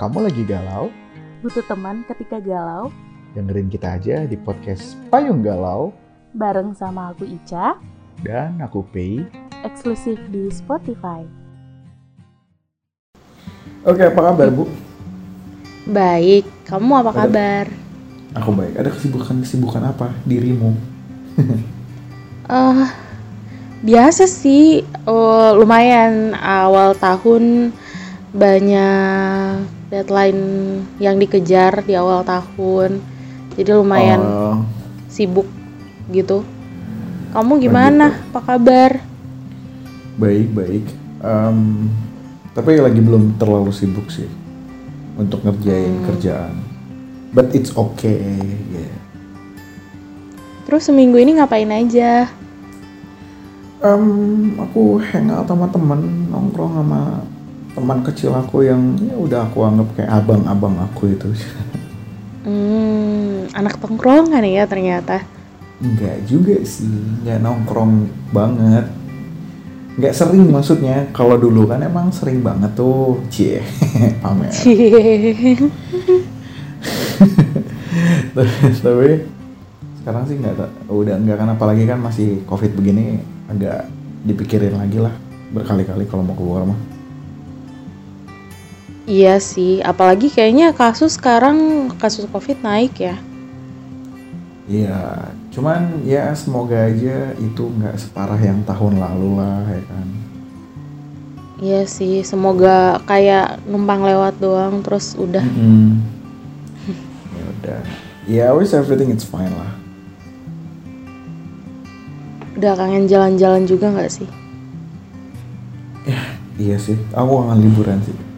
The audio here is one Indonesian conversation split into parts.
Kamu lagi galau? Butuh teman ketika galau? Dengerin kita aja di podcast Payung Galau Bareng sama aku Ica, dan aku Pei. eksklusif di Spotify. Oke, apa kabar Bu? Baik, kamu apa Ada- kabar? Aku baik. Ada kesibukan-kesibukan apa dirimu? Eh, biasa sih, eh, lumayan awal tahun banyak deadline yang dikejar di awal tahun. Jadi lumayan Oh, sibuk gitu. Kamu gimana? Apa kabar? baik, baik. Em, tapi lagi belum terlalu sibuk sih untuk ngerjain Hmm. kerjaan. But it's okay. Yeah. Terus seminggu ini ngapain aja? Em, aku hangout sama temen, nongkrong sama teman kecil aku yang ya udah aku anggap kayak abang-abang aku itu. Hmm, anak tongkrongan ya ternyata. Enggak juga sih, nggak nongkrong banget. Nggak sering maksudnya. Kalau dulu kan emang sering banget tuh, cie, pamer. Cie. Tapi sekarang sih nggak, ta- udah nggak kan apalagi kan masih covid begini, agak dipikirin lagi lah berkali-kali kalau mau keluar mah. Iya sih, apalagi kayaknya kasus sekarang kasus Covid naik ya. Iya, cuman ya semoga aja itu nggak separah yang tahun lalu lah ya kan. Iya sih, semoga kayak numpang lewat doang terus udah. Mm-mm. ya udah, ya always everything it's fine lah. Udah kangen jalan-jalan juga nggak sih? Iya sih, aku kangen liburan sih.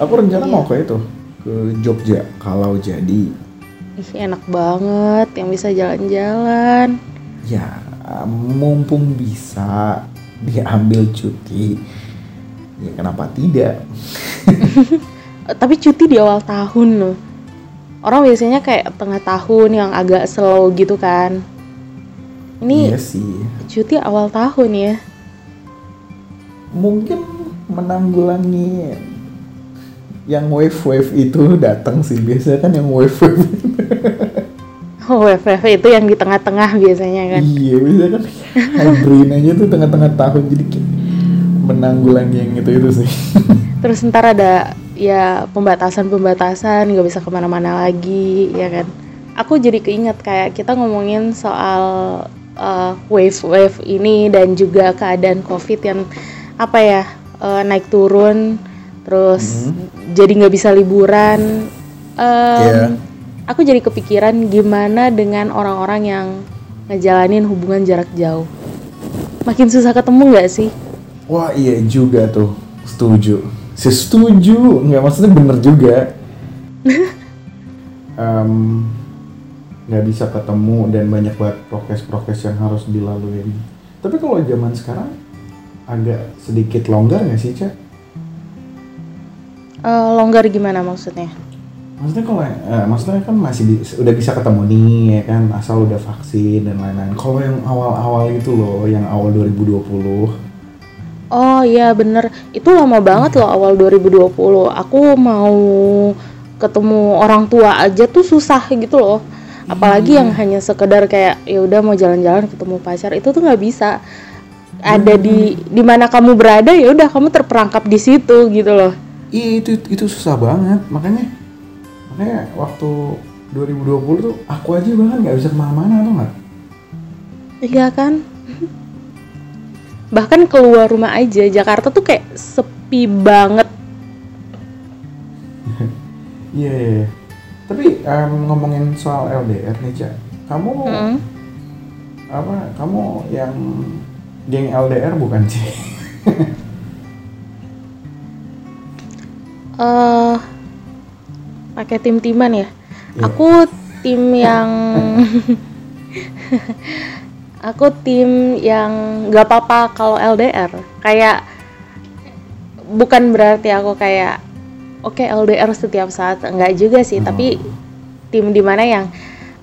Aku rencana Iya. mau ke itu, ke Jogja kalau jadi. Ih, enak banget yang bisa jalan-jalan. Ya, mumpung bisa diambil cuti, ya kenapa tidak? Tapi cuti di awal tahun loh. Orang biasanya kayak tengah tahun yang agak slow gitu kan. Ini Iya sih, cuti awal tahun ya. mungkin menanggulangi yang wave-wave itu datang sih biasanya kan yang wave-wave Oh, WFF itu yang di tengah-tengah biasanya kan. iya biasanya kan hybrid aja tuh tengah-tengah tahun jadi menanggulangi yang itu itu sih Terus ntar ada ya pembatasan-pembatasan nggak bisa ke mana-mana lagi ya kan. Aku jadi keinget kayak kita ngomongin soal uh, wave-wave ini dan juga keadaan covid yang apa ya uh, naik turun terus jadi nggak bisa liburan. Em, Iya. Aku jadi kepikiran gimana dengan orang-orang yang ngejalanin hubungan jarak jauh. Makin susah ketemu nggak sih? wah iya juga tuh setuju sih setuju nggak maksudnya bener juga Em, nggak bisa ketemu dan banyak banget prokes-prokes yang harus dilalui tapi kalau zaman sekarang agak sedikit longgar nggak sih cak Eh, longgar gimana maksudnya? Maksudnya kalau eh, maksudnya kan masih di- udah bisa ketemu nih ya kan? Asal udah vaksin dan lain-lain. Kalau yang awal-awal itu loh, yang awal 2020. Oh iya bener, itu lama banget loh awal 2020 Aku mau ketemu orang tua aja tuh susah gitu loh. Apalagi yang hanya sekedar kayak ya udah mau jalan-jalan ketemu pacar itu tuh nggak bisa. Ada di di mana kamu berada ya udah kamu terperangkap di situ gitu loh Iya itu itu susah banget. Makanya makanya waktu 2020 tuh aku aja bahkan nggak bisa ke mana-mana tuh nggak. Iya kan? Bahkan keluar rumah aja Jakarta tuh kayak sepi banget Iya. iya, iya. Tapi em, ngomongin soal LDR nih cak, kamu Mm. apa? Kamu yang geng LDR bukan sih? eh pakai tim-timan ya. Iya. Aku tim yang aku tim yang nggak apa-apa kalau LDR. Kayak bukan berarti aku kayak oke LDR setiap saat enggak juga sih, Hmm. tapi tim di mana yang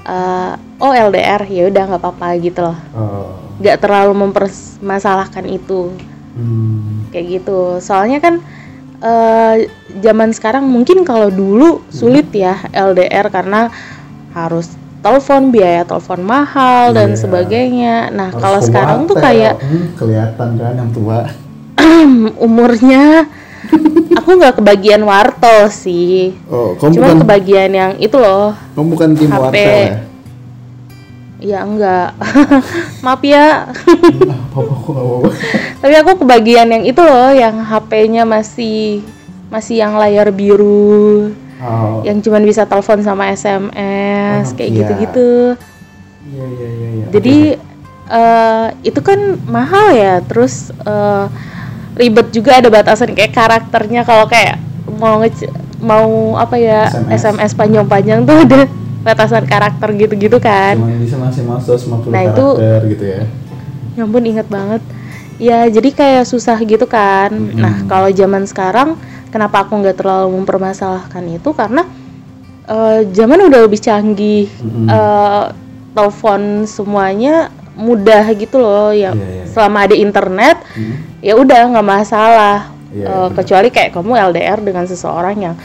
eh, oh LDR ya udah nggak apa-apa gitu loh. Eh, Nggak terlalu mempermasalahkan itu hmm. kayak gitu soalnya kan eh, zaman sekarang mungkin kalau dulu sulit ya LDR karena harus telepon biaya telepon mahal dan Iya. sebagainya. Nah Harus kalau sekarang tuh kayak Hmm, kelihatan kan yang tua umurnya aku nggak kebagian wartel sih. oh kamu Cuman bukan kebagian yang itu loh. kamu bukan tim HP. wartel ya Ya enggak. Maaf ya. Tapi aku kebagian yang itu loh yang HP-nya masih masih yang layar biru, oh, yang cuman bisa telepon sama SMS Oh, kayak iya. gitu-gitu. iya iya iya iya. Jadi eh, itu kan mahal ya, terus eh, ribet juga ada batasan kayak karakternya kalau kayak mau nge mau apa ya SMS. SMS, panjang-panjang tuh ada batasan karakter gitu-gitu kan. Cuman bisa maksimal 150 Nah, itu- karakter gitu ya. Ya ampun inget banget. Ya jadi kayak susah gitu kan. Mm-mm. Nah kalau zaman sekarang kenapa aku nggak terlalu mempermasalahkan itu karena eh, zaman udah lebih canggih. Mm-mm. Eh, telepon semuanya mudah gitu loh. Ya Iya, iya. selama ada internet Hmm. ya udah nggak masalah. Iya, Eh, benar. kecuali kayak kamu LDR dengan seseorang yang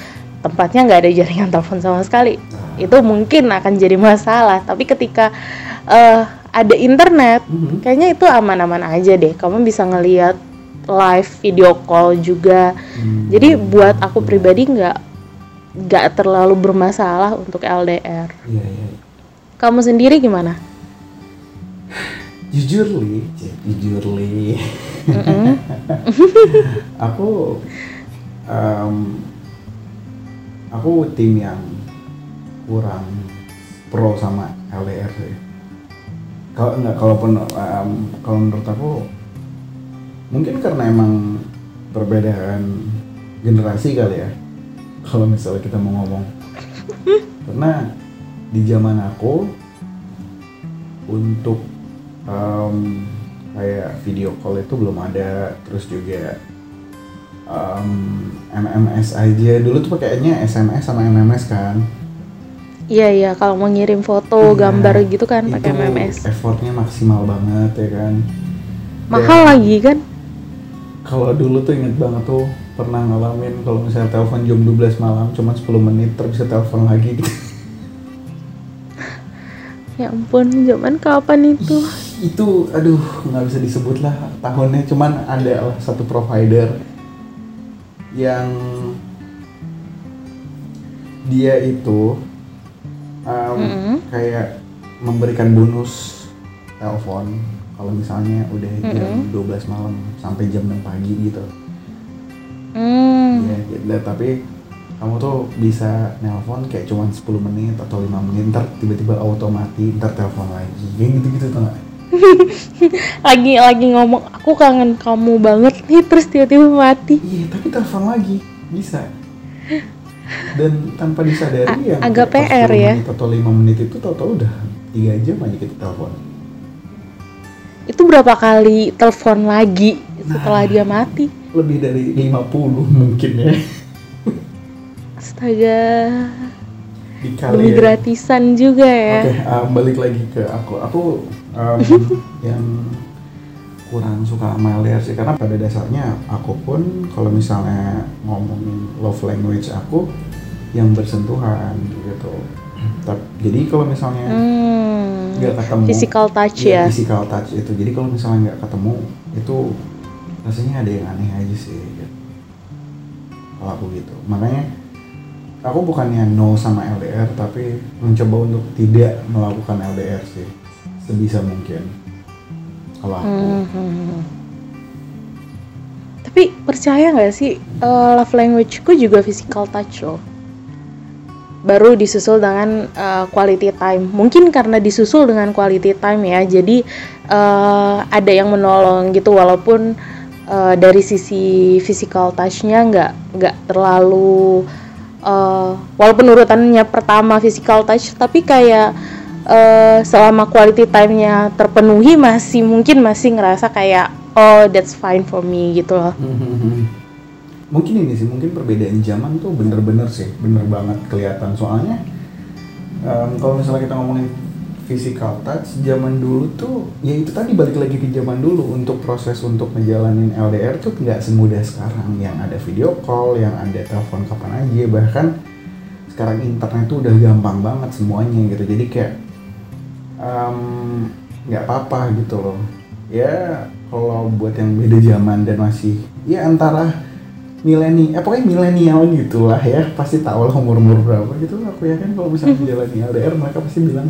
tempatnya nggak ada jaringan telepon sama sekali Nah. itu mungkin akan jadi masalah tapi ketika eh, ada internet Mhm. kayaknya itu aman-aman aja deh kamu bisa ngelihat live video call juga Hmm. jadi buat aku pribadi nggak nggak terlalu bermasalah untuk LDR Iya iya. kamu sendiri gimana Jujur li, jujur li. Aku em, aku tim yang kurang pro sama LDR sih. Kalau nggak kalaupun em, kalau menurut aku mungkin karena emang perbedaan generasi kali ya. Kalau misalnya kita mau ngomong, karena di zaman aku untuk em, kayak video call itu belum ada, terus juga em, MMS aja. Dulu tuh pakainya SMS sama MMS kan. iya iya. Kalau mau ngirim foto Iya, gambar gitu kan pakai MMS Effortnya maksimal banget ya kan. mahal lagi kan? Kalau dulu tuh inget banget tuh pernah ngalamin kalau misalnya telepon jam 12 malam cuma 10 menit terus bisa telepon lagi. Gitu. ya ampun zaman kapan itu? Itu aduh nggak bisa disebut lah tahunnya. Cuman ada lah satu provider yang dia itu um, Mm-mm. kayak memberikan bonus telepon kalau misalnya udah jam 12 malam sampai jam 6 pagi gitu hmm. ya gitu. tapi kamu tuh bisa nelpon kayak cuman 10 menit atau 5 menit ntar tiba-tiba auto mati ntar telepon lagi kayak gitu-gitu tuh nggak lagi lagi ngomong aku kangen kamu banget nih terus tiba-tiba mati Iya, tapi telepon lagi bisa. Dan tanpa disadari A- yang agak PR 10 ya. menit atau 5 menit itu tahu-tahu udah 3 jam aja kita telepon. itu berapa kali telepon lagi setelah Nah. dia mati Lebih dari 50 mungkin ya. astaga Dikali ya. gratisan juga ya Oke, um, balik lagi ke aku. Aku um, yang kurang suka sama LDR sih karena pada dasarnya aku pun kalau misalnya ngomongin love language aku yang bersentuhan gitu. Tapi jadi kalau misalnya hmm. nggak ketemu physical touch Iya, ya physical touch itu jadi kalau misalnya nggak ketemu itu rasanya ada yang aneh aja sih gitu. kalau aku gitu makanya aku bukannya no sama LDR tapi mencoba untuk tidak melakukan LDR sih sebisa mungkin. Kalau aku. Hmm. tapi percaya nggak sih eh, love languageku juga physical touch loh. Baru disusul dengan eh, quality time. Mungkin karena disusul dengan quality time ya jadi eh, ada yang menolong gitu walaupun eh, dari sisi physical touchnya nggak nggak terlalu eh, walaupun urutannya pertama physical touch tapi kayak eh, selama quality time-nya terpenuhi masih mungkin masih ngerasa kayak oh that's fine for me gitu loh. Mungkin ini sih mungkin perbedaan zaman tuh bener-bener sih bener banget kelihatan. Soalnya em, kalau misalnya kita ngomongin physical touch zaman dulu tuh ya itu tadi balik lagi ke zaman dulu. Untuk proses untuk ngejalanin LDR tuh nggak semudah sekarang. Yang ada video call yang ada telepon kapan aja bahkan sekarang internet tuh udah gampang banget semuanya gitu. Jadi kayak nggak apa-apa gitu loh. Ya kalau buat yang beda zaman dan masih ya antara mileni eh pokoknya milenial gitu lah ya. Pasti tahu lah umur umur berapa gitu. Aku yakin kalau misalnya menjalani LDR mereka pasti bilang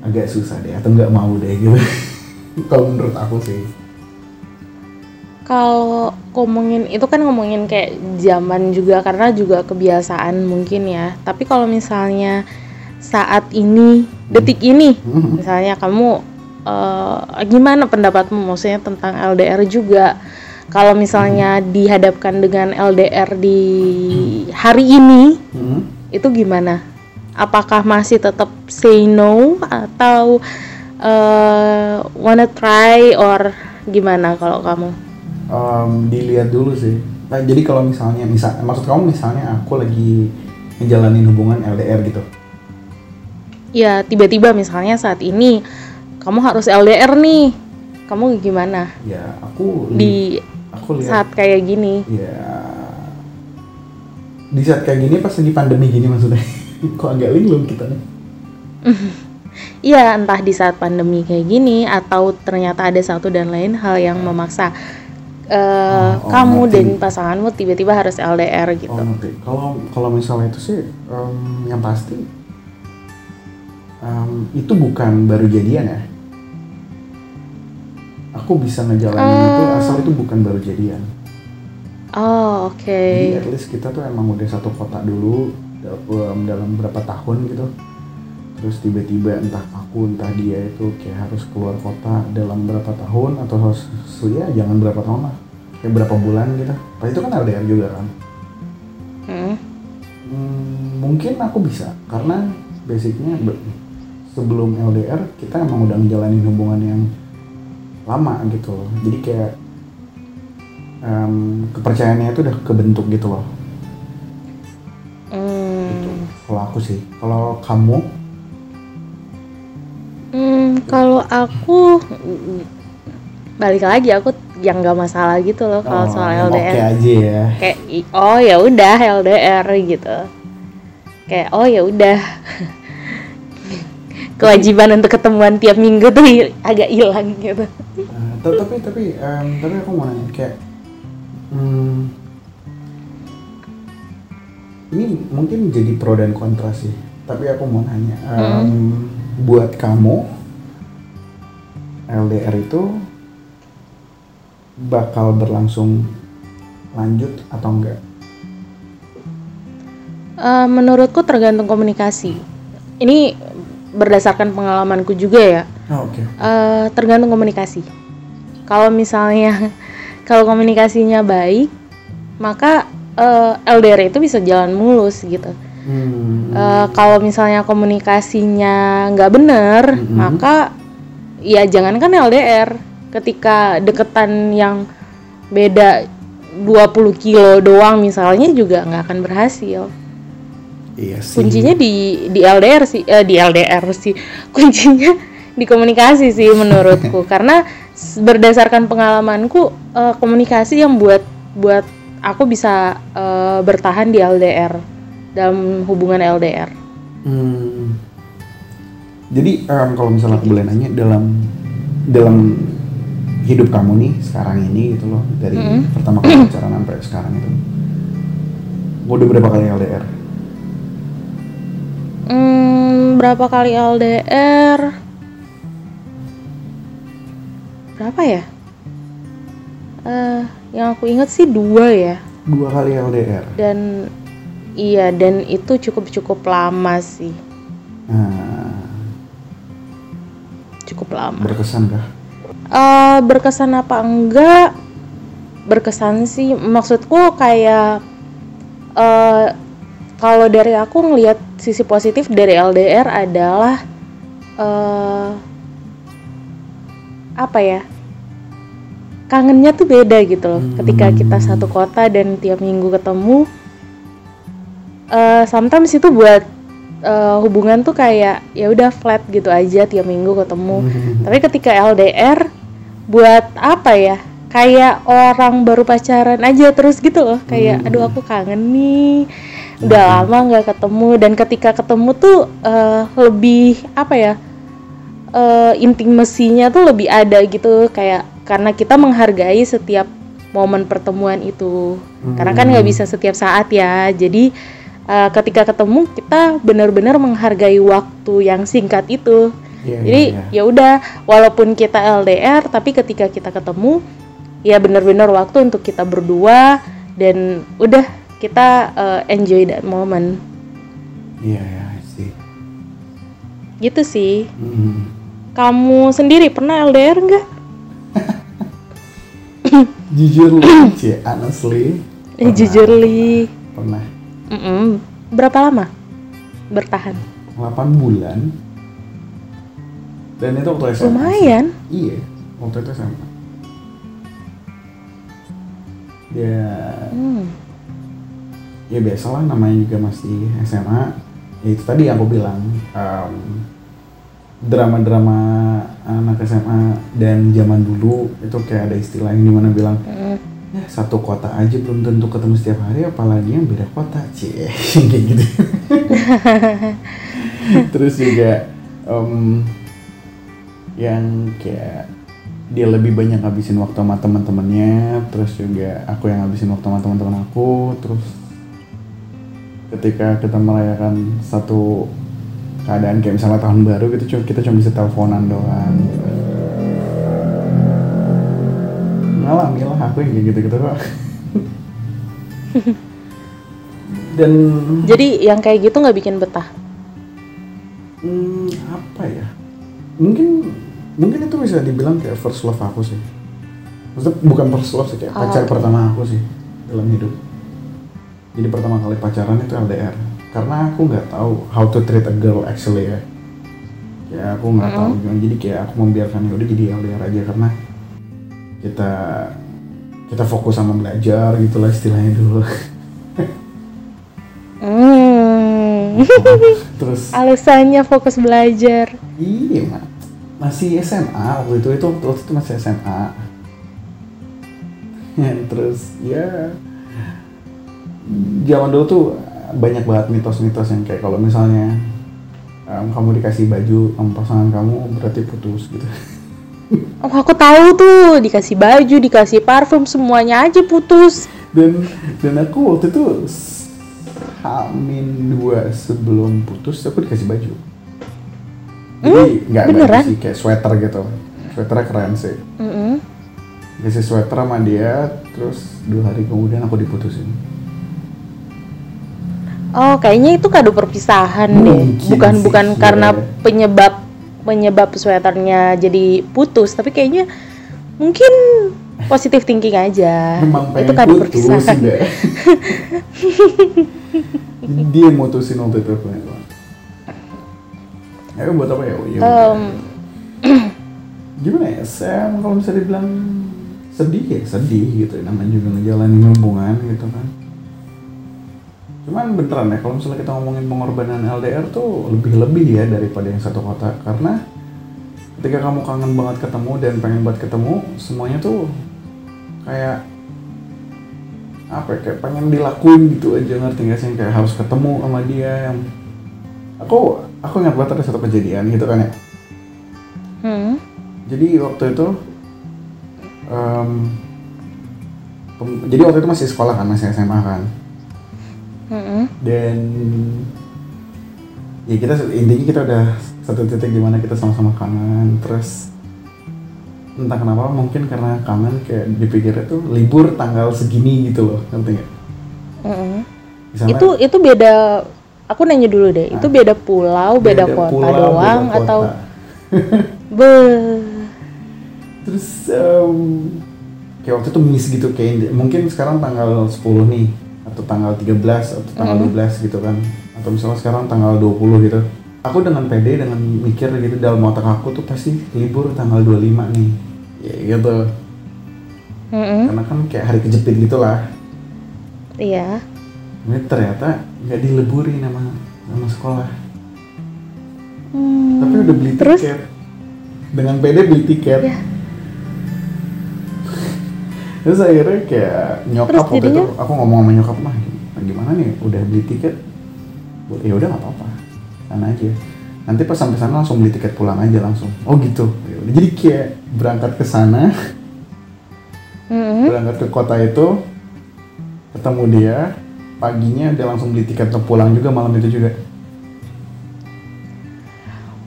agak susah deh atau nggak mau deh gitu. Kalau menurut aku sih. Kalau ngomongin itu kan ngomongin kayak zaman juga karena juga kebiasaan mungkin ya. Tapi kalau misalnya saat ini, detik ini, Hmm. misalnya kamu eh, gimana pendapatmu maksudnya tentang LDR juga? Kalau misalnya dihadapkan dengan LDR di hari ini, Hmm. itu gimana? Apakah masih tetap say no atau eh, wanna try or gimana kalau kamu? Em, dilihat dulu sih nah, jadi kalau misalnya misal maksud kamu misalnya aku lagi ngejalanin hubungan LDR gitu Ya tiba-tiba misalnya saat ini kamu harus LDR nih, kamu gimana ya aku di aku lihat saat kayak gini? ya di saat kayak gini pas lagi pandemi gini maksudnya kok agak linglung kita nih Iya entah di saat pandemi kayak gini atau ternyata ada satu dan lain hal yang memaksa eh, Oh, oh, kamu ngerti. dan pasanganmu tiba-tiba harus LDR gitu. Oh ngerti. Kalau kalau misalnya itu sih em, yang pasti em, itu bukan baru jadian ya. Aku bisa ngejalanin itu Ah. asal itu bukan baru jadian. Oh oke. Jadi at least kita tuh emang udah satu kota dulu dalam, dalam berapa tahun gitu. Terus tiba-tiba entah aku entah dia itu kayak harus keluar kota dalam berapa tahun atau harus ya jangan berapa tahun lah kayak berapa bulan gitu. Pasti itu kan LDR juga kan. Hmm. Hmm, mungkin aku bisa karena basicnya sebelum LDR kita emang udah ngejalanin hubungan yang lama gitu loh jadi kayak em, kepercayaannya itu udah kebentuk gitu loh gitu. Hmm. kalau aku sih kalau kamu Hmm, kalau aku balik lagi aku yang nggak masalah gitu loh kalau oh, soal LDR. oke aja ya Kayak oh ya udah LDR gitu. Kayak oh ya udah. Kewajiban untuk ketemuan tiap minggu tuh agak hilang gitu. Ta- tapi tapi em, tapi aku mau nanya kayak hmm, ini mungkin jadi pro dan kontra sih tapi aku mau nanya em, buat kamu LDR itu bakal berlangsung lanjut atau enggak Eh, menurutku tergantung komunikasi. Ini berdasarkan pengalamanku juga ya. oh, oke Eh, tergantung komunikasi. Kalau misalnya kalau komunikasinya baik, maka eh, LDR itu bisa jalan mulus gitu. Hmm, Eh, kalau misalnya komunikasinya nggak bener, Mhm. maka ya jangankan LDR, ketika deketan yang beda 20 kilo doang misalnya juga nggak akan berhasil. Iya sih Kuncinya di di LDR sih, eh, di LDR sih. Kuncinya di komunikasi sih menurutku karena berdasarkan pengalamanku eh, komunikasi yang buat buat aku bisa eh, bertahan di LDR dalam hubungan LDR. Hmm. Jadi em, kalau misalnya aku boleh nanya dalam dalam hidup kamu nih sekarang ini gitu loh dari Mm-mm. pertama kali pacaran sampai sekarang itu udah berapa kali LDR? Berapa kali LDR? Berapa ya? Eh, yang aku ingat sih dua ya. Dua kali LDR. Dan iya, dan itu cukup cukup lama sih, Nah, cukup lama. berkesan kah? Eh, berkesan apa enggak? Berkesan sih, maksudku kayak eh kalau dari aku ngelihat sisi positif dari LDR adalah eh apa ya? Kangennya tuh beda gitu loh. Ketika kita Hmm. satu kota dan tiap minggu ketemu, eh sometimes itu buat eh, hubungan tuh kayak ya udah flat gitu aja tiap minggu ketemu. Tapi ketika LDR buat apa ya? Kayak orang baru pacaran aja terus gitu loh. Kayak aduh aku kangen nih. Udah lama nggak ketemu dan ketika ketemu tuh eh, lebih apa ya? eh intimasinya tuh lebih ada gitu. Kayak karena kita menghargai setiap momen pertemuan itu. Karena kan nggak bisa setiap saat ya. Jadi eh, ketika ketemu kita benar-benar menghargai waktu yang singkat itu. Iya, jadi iya, ya udah walaupun kita LDR tapi ketika kita ketemu ya benar-benar waktu untuk kita berdua. Dan udah kita eh, enjoy that moment Iya, iya, I see. gitu sih Hmm. kamu sendiri pernah LDR nggak? Jujur cie, honestly. Eh, jujur li Pernah Mm-mm. berapa lama bertahan? 8 bulan. Dan itu waktu SMA. Lumayan. Iya, waktu itu SMA. Ya, Hmm. Ya biasalah namanya juga masih SMA. Ya itu tadi yang aku bilang. em, drama-drama anak SMA dan zaman dulu itu kayak ada istilah yang di mana bilang Mm. ya satu kota aja belum tentu ketemu setiap hari apalagi yang beda kota cie kayak gitu terus juga em, yang kayak dia lebih banyak ngabisin waktu sama teman-temannya terus juga aku yang ngabisin waktu sama teman-teman aku terus ketika kita merayakan satu keadaan kayak misalnya tahun baru gitu cuma kita cuma bisa teleponan doang. Ngalami lah aku yang kayak gitu-gitu kok. Dan Jadi yang kayak gitu nggak bikin betah. hmm, apa ya? Mungkin mungkin itu bisa dibilang kayak first love aku sih. Maksudnya bukan first love sih kayak Oh, pacar oke. pertama aku sih dalam hidup jadi pertama kali pacaran itu LDR karena aku nggak tahu how to treat a girl actually ya ya aku nggak tahu gimana jadi kayak aku membiarkan ya udah jadi LDR aja karena kita kita fokus sama belajar gitulah istilahnya dulu Hmm. terus Alasannya fokus belajar. Iya, Mak. Masih SMA waktu itu, itu waktu itu masih SMA. Terus ya zaman dulu tuh banyak banget mitos-mitos yang kayak kalau misalnya em, kamu dikasih baju sama pasangan kamu berarti putus gitu. Oh aku tahu tuh dikasih baju, dikasih parfum semuanya aja putus. Dan dan aku waktu itu Hamin dua sebelum putus aku dikasih baju. Jadi nggak baju beneran? sih kayak sweater gitu. Sweaternya keren sih. Mm-mm. Kasih sweater sama dia, terus dua hari kemudian aku diputusin. Oh kayaknya itu kado perpisahan deh. Mungkin Bukan sih, bukan karena penyebab penyebab sweaternya jadi putus, tapi kayaknya mungkin positive thinking aja. Memang itu kado putus perpisahan. deh. dia mutusin waktu itu bilang. Ya buat apa ya? Oh. Em, Gimana ya? Saya kalau bisa dibilang sedih ya sedih gitu. Namanya juga ngejalanin hubungan gitu kan. Cuman beneran ya kalau misalnya kita ngomongin pengorbanan LDR tuh lebih-lebih ya daripada yang satu kota. Karena ketika kamu kangen banget ketemu dan pengen banget ketemu semuanya tuh kayak apa ya, kayak pengen dilakuin gitu aja ngerti gak sih? Kayak harus ketemu sama dia yang aku aku ingat banget ada satu kejadian gitu kan ya. Hmm. jadi waktu itu pem- jadi waktu itu masih sekolah kan masih SMA kan Mm-mm. dan ya kita intinya kita udah satu titik di mana kita sama-sama kangen terus entah kenapa mungkin karena kangen kayak dipikirnya tuh libur tanggal segini gitu loh ngerti nggak? Misalnya Itu itu beda. Aku nanya dulu deh. Itu beda pulau, beda, kota pulau, doang beda kota. atau be? terus em, kayak waktu itu miss gitu kayak mungkin sekarang tanggal 10 nih atau tanggal 13 atau tanggal 12 gitu kan. Atau misalnya sekarang tanggal 20 gitu. Aku dengan pede dengan mikir gitu dalam otak aku tuh pasti libur tanggal 25 nih. Ya gitu. Mm-mm. karena kan kayak hari kejepit gitu lah Iya. ini ternyata nggak diliburin sama sama sekolah. Hmm, tapi udah beli terus? tiket. Dengan pede beli tiket. Ya. Terus akhirnya kayak nyokap Terus waktu itu aku ngomong sama nyokap mah gimana nih? Udah beli tiket? Ya udah nggak apa-apa. Sana aja. Nanti pas sampai sana langsung beli tiket pulang aja langsung. Oh gitu. Ya udah. jadi kayak berangkat ke sana Mm-mm. berangkat ke kota itu ketemu dia paginya dia langsung beli tiket untuk pulang juga malam itu juga.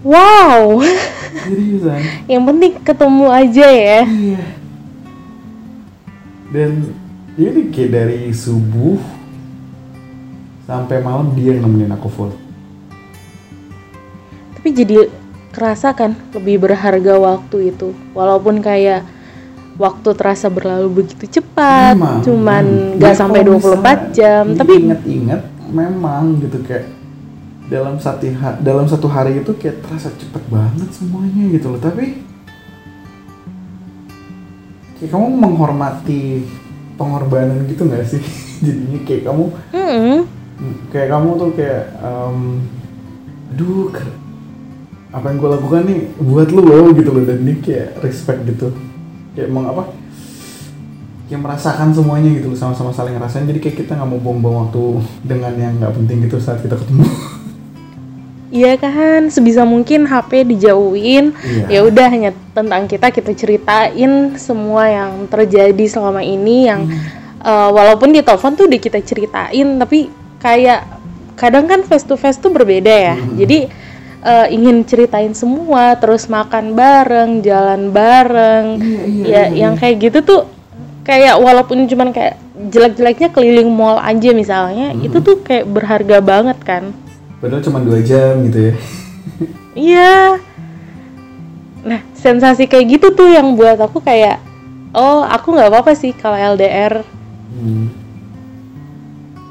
Wow, seriusan? Yang penting ketemu aja ya. iya dan ini kayak dari subuh sampai malam dia yang nemenin aku full. Tapi jadi kerasa kan lebih berharga waktu itu. Walaupun kayak waktu terasa berlalu begitu cepat, Memang, cuman nggak Ya, sampai kalau 24 misalnya jam, tapi inget-inget memang gitu kayak dalam satu ha- dalam satu hari itu kayak terasa cepet banget semuanya gitu loh. Tapi kayak kamu menghormati pengorbanan gitu nggak sih? Jadinya kayak kamu Mm-mm. kayak kamu tuh kayak em, aduh apa yang gue lakukan nih buat lu loh gitu loh. Dan ini kayak respect gitu. Kayak emang apa kayak merasakan semuanya gitu sama-sama saling ngerasain. Jadi kayak kita nggak mau buang-buang waktu dengan yang nggak penting gitu saat kita ketemu Iya kan, sebisa mungkin HP dijauhin. Iya. Ya udah hanya tentang kita kita ceritain semua yang terjadi selama ini yang eh, walaupun di telepon tuh udah kita ceritain tapi kayak kadang kan face to face tuh berbeda ya. Jadi eh, ingin ceritain semua, terus makan bareng, jalan bareng. Iya, ya iya, yang kayak gitu tuh kayak walaupun cuman kayak jelek-jeleknya keliling mall aja misalnya, itu tuh kayak berharga banget kan. Padahal cuma dua jam gitu ya Iya. Nah, sensasi kayak gitu tuh yang buat aku kayak, oh aku nggak apa-apa sih kalau LDR. Hmm.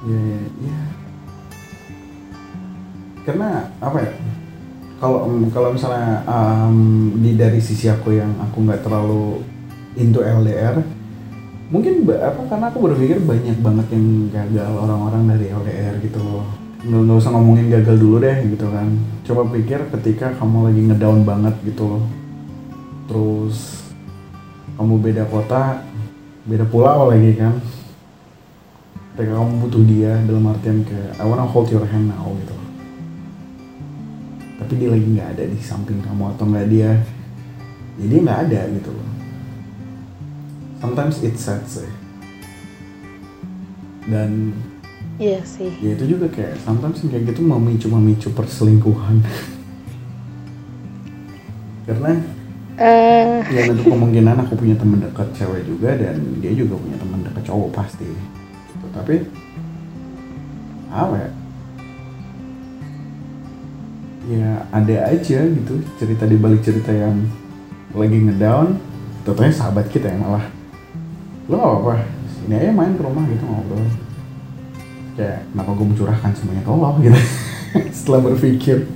Ya, ya, ya. Karena apa ya? Kalau kalau misalnya em, di dari sisi aku yang aku nggak terlalu into LDR, mungkin apa karena aku berpikir banyak banget yang gagal orang-orang dari LDR gitu loh. Nggak, usah ngomongin gagal dulu deh gitu kan. Coba pikir ketika kamu lagi ngedown banget gitu loh. Terus kamu beda kota, beda pulau lagi kan. Ketika kamu butuh dia dalam artian kayak I wanna hold your hand now gitu. Tapi dia lagi nggak ada di samping kamu atau nggak dia. Dia nggak ada gitu loh. Sometimes it's sad sih. Dan Iya sih. ya itu juga kayak sometimes kayak gitu memicu memicu perselingkuhan. Karena Eh, ya untuk kemungkinan aku punya teman dekat cewek juga dan dia juga punya teman dekat cowok pasti. Gitu. tapi apa ya? Ya ada aja gitu cerita di balik cerita yang lagi ngedown. Tentunya sahabat kita yang malah lo apa-apa ini aja main ke rumah gitu ngobrol kayak kenapa gue mencurahkan semuanya ke lo gitu setelah berpikir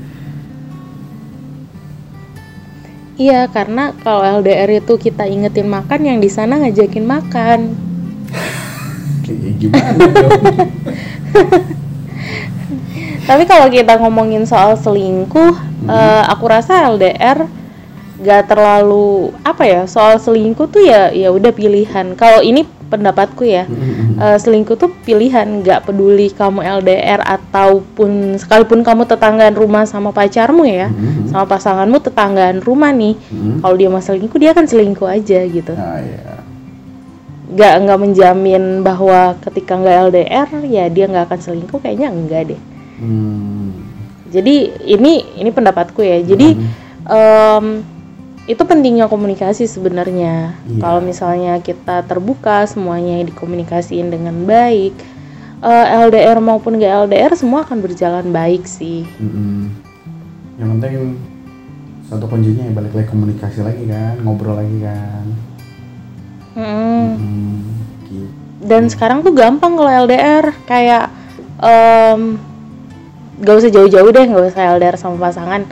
iya karena kalau LDR itu kita ingetin makan, yang di sana ngajakin makan. kayak gimana Tapi kalau kita ngomongin soal selingkuh, eh, aku rasa LDR gak terlalu apa ya soal selingkuh tuh ya ya udah pilihan. Kalau ini pendapatku ya. Eh, selingkuh tuh pilihan nggak peduli kamu LDR ataupun sekalipun kamu tetanggaan rumah sama pacarmu ya Mhm. sama pasanganmu tetanggaan rumah nih Mhm. kalau dia mau selingkuh dia akan selingkuh aja gitu nah ya nggak nggak menjamin bahwa ketika nggak LDR ya dia nggak akan selingkuh kayaknya enggak deh hmm. jadi ini ini pendapatku ya jadi Mhm. em, itu pentingnya komunikasi sebenarnya Iya. kalau misalnya kita terbuka semuanya dikomunikasiin dengan baik eh, LDR maupun gak LDR semua akan berjalan baik sih Mm-mm. yang penting satu kuncinya ya balik lagi komunikasi lagi kan ngobrol lagi kan Mm-mm. Hmm, gitu. dan sekarang tuh gampang kalau LDR kayak em, gak usah jauh-jauh deh gak usah LDR sama pasangan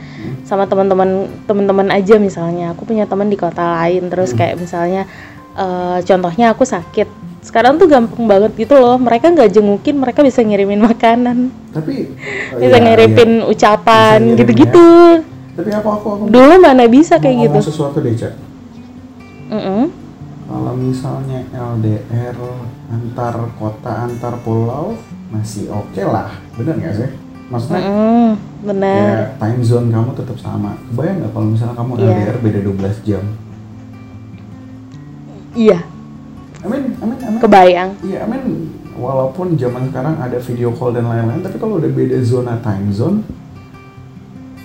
sama teman-teman teman-teman aja misalnya. Aku punya teman di kota lain terus kayak misalnya eh, contohnya aku sakit. Sekarang tuh gampang banget gitu loh. Mereka nggak jengukin mereka bisa ngirimin makanan. Tapi oh bisa iya, ngirimin iya. ucapan Bisa ngirim, gitu-gitu. tapi aku aku aku dulu mana bisa kayak gitu. sesuatu deh cak. Mm-mm. kalau misalnya LDR antar kota antar pulau masih oke lah. Bener nggak sih maksudnya Mm-mm. bener. ya time zone kamu tetap sama. Kebayang nggak kalau misalnya kamu Iya. LDR beda 12 jam? Iya. Amin amin amin kebayang. Iya, I mean, walaupun zaman sekarang ada video call dan lain-lain, tapi kalau udah beda zona time zone,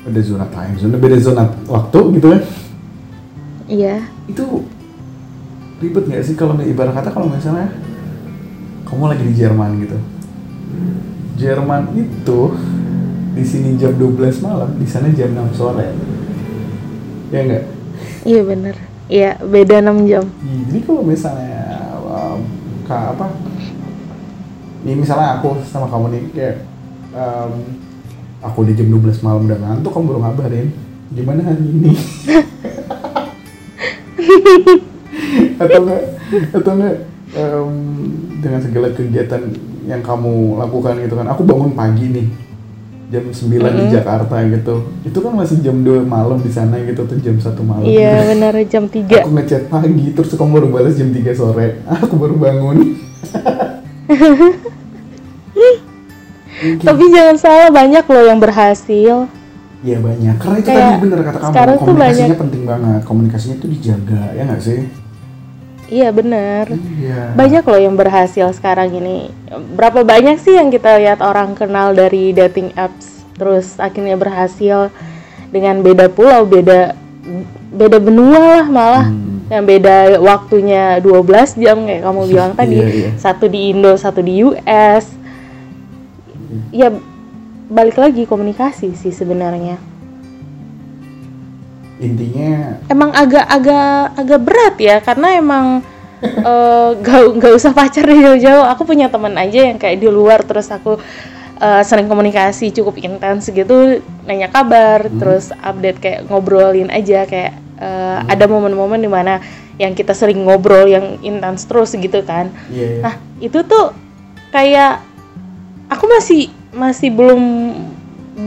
beda zona time zone, beda zona waktu gitu kan, iya. Itu ribet nggak sih kalau ibarat kata kalau misalnya kamu lagi di Jerman gitu, Jerman itu di sini jam 12 malam, di sana jam 6 sore, ya enggak? iya bener. Iya beda 6 jam. Iya, Jadi kalau misalnya um, apa? Nih misalnya aku sama kamu nih kayak um, aku di jam 12 malam udah ngantuk kamu baru ngabarin gimana hari ini? Atau enggak? Atau enggak? Um, dengan segala kegiatan yang kamu lakukan gitu kan aku bangun pagi nih jam 9 di Jakarta gitu itu kan masih jam 2 malam di sana gitu tuh jam 1 malam iya bener jam 3 Aku ngechat pagi, terus kamu baru balas jam 3 sore. Aku baru bangun. Mungkin- tapi jangan salah banyak loh yang berhasil Iya banyak. Karena itu Kayak tadi bener kata kamu. tuh Komunikasinya banyak- penting banget. Komunikasinya itu dijaga, ya nggak sih? Iya bener. Iya. banyak loh yang berhasil sekarang ini. Berapa banyak sih yang kita lihat orang kenal dari dating apps terus akhirnya berhasil dengan beda pulau beda beda benua lah malah. Hmm. yang beda waktunya 12 jam kayak kamu bilang tadi. Iya, iya. satu di Indo satu di US ya balik lagi komunikasi sih sebenarnya Intinya emang agak agak berat ya karena emang eh, gak nggak usah pacar jauh-jauh. Aku punya teman aja yang kayak di luar terus aku eh, sering komunikasi cukup intens gitu nanya kabar terus update kayak ngobrolin aja kayak eh, ada momen-momen di mana yang kita sering ngobrol yang intens terus gitu kan. Iya. Nah, itu tuh kayak aku masih masih belum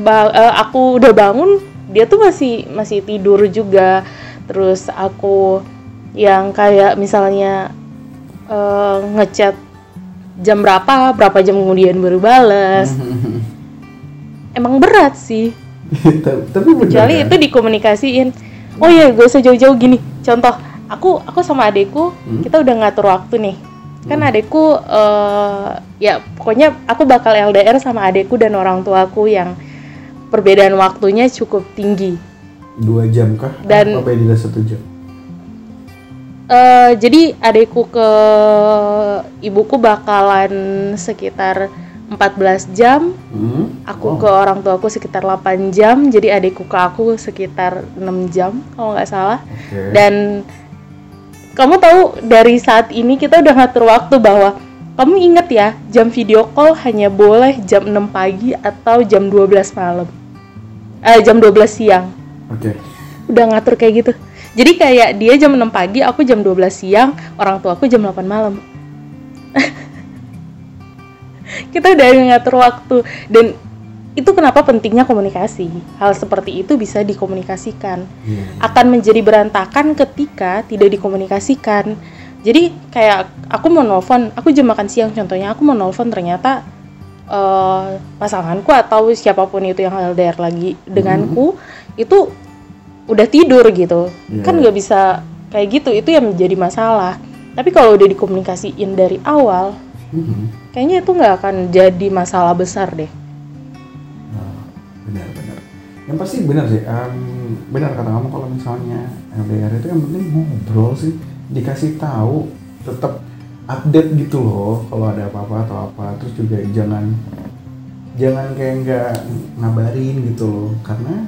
ba- eh, aku udah bangun, dia tuh masih masih tidur juga. Terus aku yang kayak misalnya eh, ngechat jam berapa, berapa jam kemudian baru bales. Emang berat sih. Ta- Tapi Kecuali kan? itu dikomunikasiin. Oh iya, gak usah jauh-jauh gini. Contoh, aku aku sama adekku kita udah ngatur waktu nih. Kan adekku eh, ya pokoknya aku bakal LDR sama adekku dan orang tuaku yang perbedaan waktunya cukup tinggi. dua jam kah? Dan- apa beda satu jam? Eh, jadi adekku ke ibuku bakalan sekitar 14 jam, Hmm? aku Oh, ke orang tuaku sekitar 8 jam, jadi adekku ke aku sekitar 6 jam kalau nggak salah. Oke. Dan kamu tahu dari saat ini kita udah ngatur waktu bahwa kamu inget ya, jam video call hanya boleh jam 6 pagi atau jam 12 malam. Eh, jam 12 siang. Oke. Udah ngatur kayak gitu. Jadi kayak dia jam 6 pagi, aku jam 12 siang, orang tua aku jam 8 malam. kita udah ngatur waktu dan itu kenapa pentingnya komunikasi. Hal seperti itu bisa dikomunikasikan Iya. akan menjadi berantakan ketika tidak dikomunikasikan. Jadi kayak aku mau nelfon, aku jam makan siang contohnya, aku mau nelfon ternyata eh, pasanganku atau siapa pun itu yang LDR lagi denganku itu udah tidur gitu. Iya. Kan nggak bisa kayak gitu, itu yang menjadi masalah. Tapi kalau udah dikomunikasiin dari awal, Mhm. kayaknya itu nggak akan jadi masalah besar deh. Nah, benar benar yang pasti benar sih em, benar kata kamu kalau misalnya LDR itu yang penting ngobrol sih dikasih tahu tetap update gitu loh kalau ada apa-apa atau apa terus juga jangan jangan kayak nggak ngabarin gitu loh karena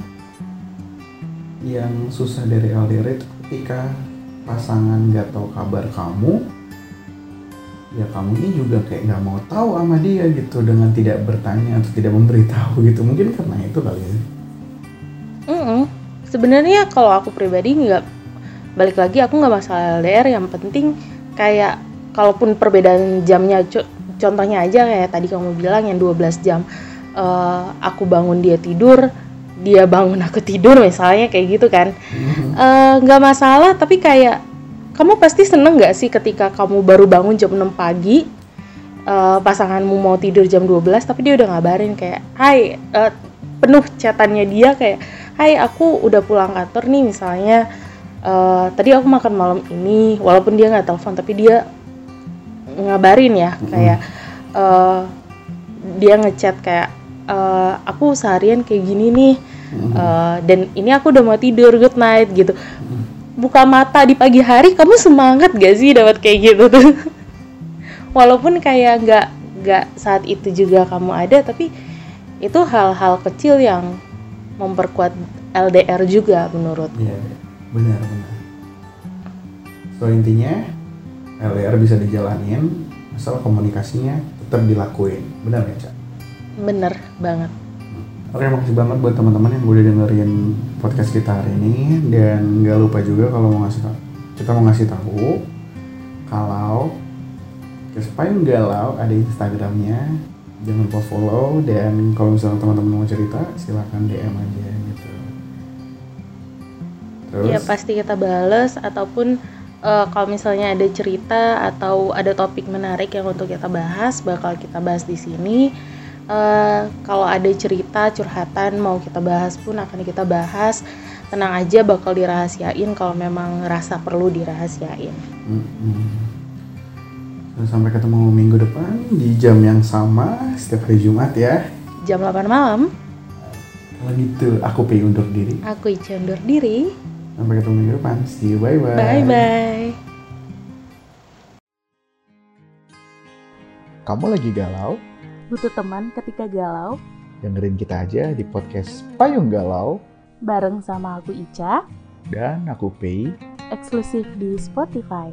yang susah dari LDR itu ketika pasangan nggak tahu kabar kamu ya kamu ini juga kayak nggak mau tahu sama dia gitu dengan tidak bertanya atau tidak memberitahu gitu. Mungkin karena itu kali ya. Mm-mm. Sebenarnya kalau aku pribadi nggak balik lagi aku nggak masalah LDR yang penting kayak kalaupun perbedaan jamnya co- contohnya aja kayak tadi kamu bilang yang 12 jam eh, aku bangun dia tidur dia bangun aku tidur misalnya kayak gitu kan Mhm. Eh, nggak masalah tapi kayak kamu pasti seneng nggak sih ketika kamu baru bangun jam 6 pagi eh, pasanganmu mau tidur jam 12 tapi dia udah ngabarin kayak hai eh, penuh chatannya dia kayak hai aku udah pulang kantor nih misalnya eh, tadi aku makan malam ini walaupun dia nggak telepon tapi dia ngabarin ya kayak eh, dia ngechat kayak eh, aku seharian kayak gini nih Mhm. Eh, dan ini aku udah mau tidur good night gitu buka mata di pagi hari kamu semangat gak sih dapat kayak gitu tuh walaupun kayak nggak nggak saat itu juga kamu ada tapi itu hal-hal kecil yang memperkuat LDR juga menurut iya. benar benar. So intinya LDR bisa dijalanin asal komunikasinya tetap dilakuin. Benar ya, Cak? bener banget. Oke, makasih banget buat teman-teman yang udah dengerin podcast kita hari ini. Dan nggak lupa juga kalau mau ngasih kita mau ngasih tahu kalau Kespayung Galau ada Instagramnya. Jangan lupa follow. Dan kalau misalnya teman-teman mau cerita silahkan DM aja gitu. Terus? ya pasti kita bales ataupun eh, kalau misalnya ada cerita atau ada topik menarik yang untuk kita bahas bakal kita bahas di sini. Eh, kalau ada cerita curhatan mau kita bahas pun akan kita bahas. Tenang aja bakal dirahasiain kalau memang rasa perlu dirahasiain. Mm-mm. Terus sampai ketemu minggu depan di jam yang sama setiap hari Jumat ya. Jam 8 malam. Kalau gitu aku pengen undur diri. Aku Ica undur diri sampai ketemu minggu depan. See you bye bye bye bye kamu lagi galau? Butuh teman ketika galau? Dengerin kita aja di podcast Payung Galau. Bareng sama aku Ica. Dan aku Pei. Eksklusif di Spotify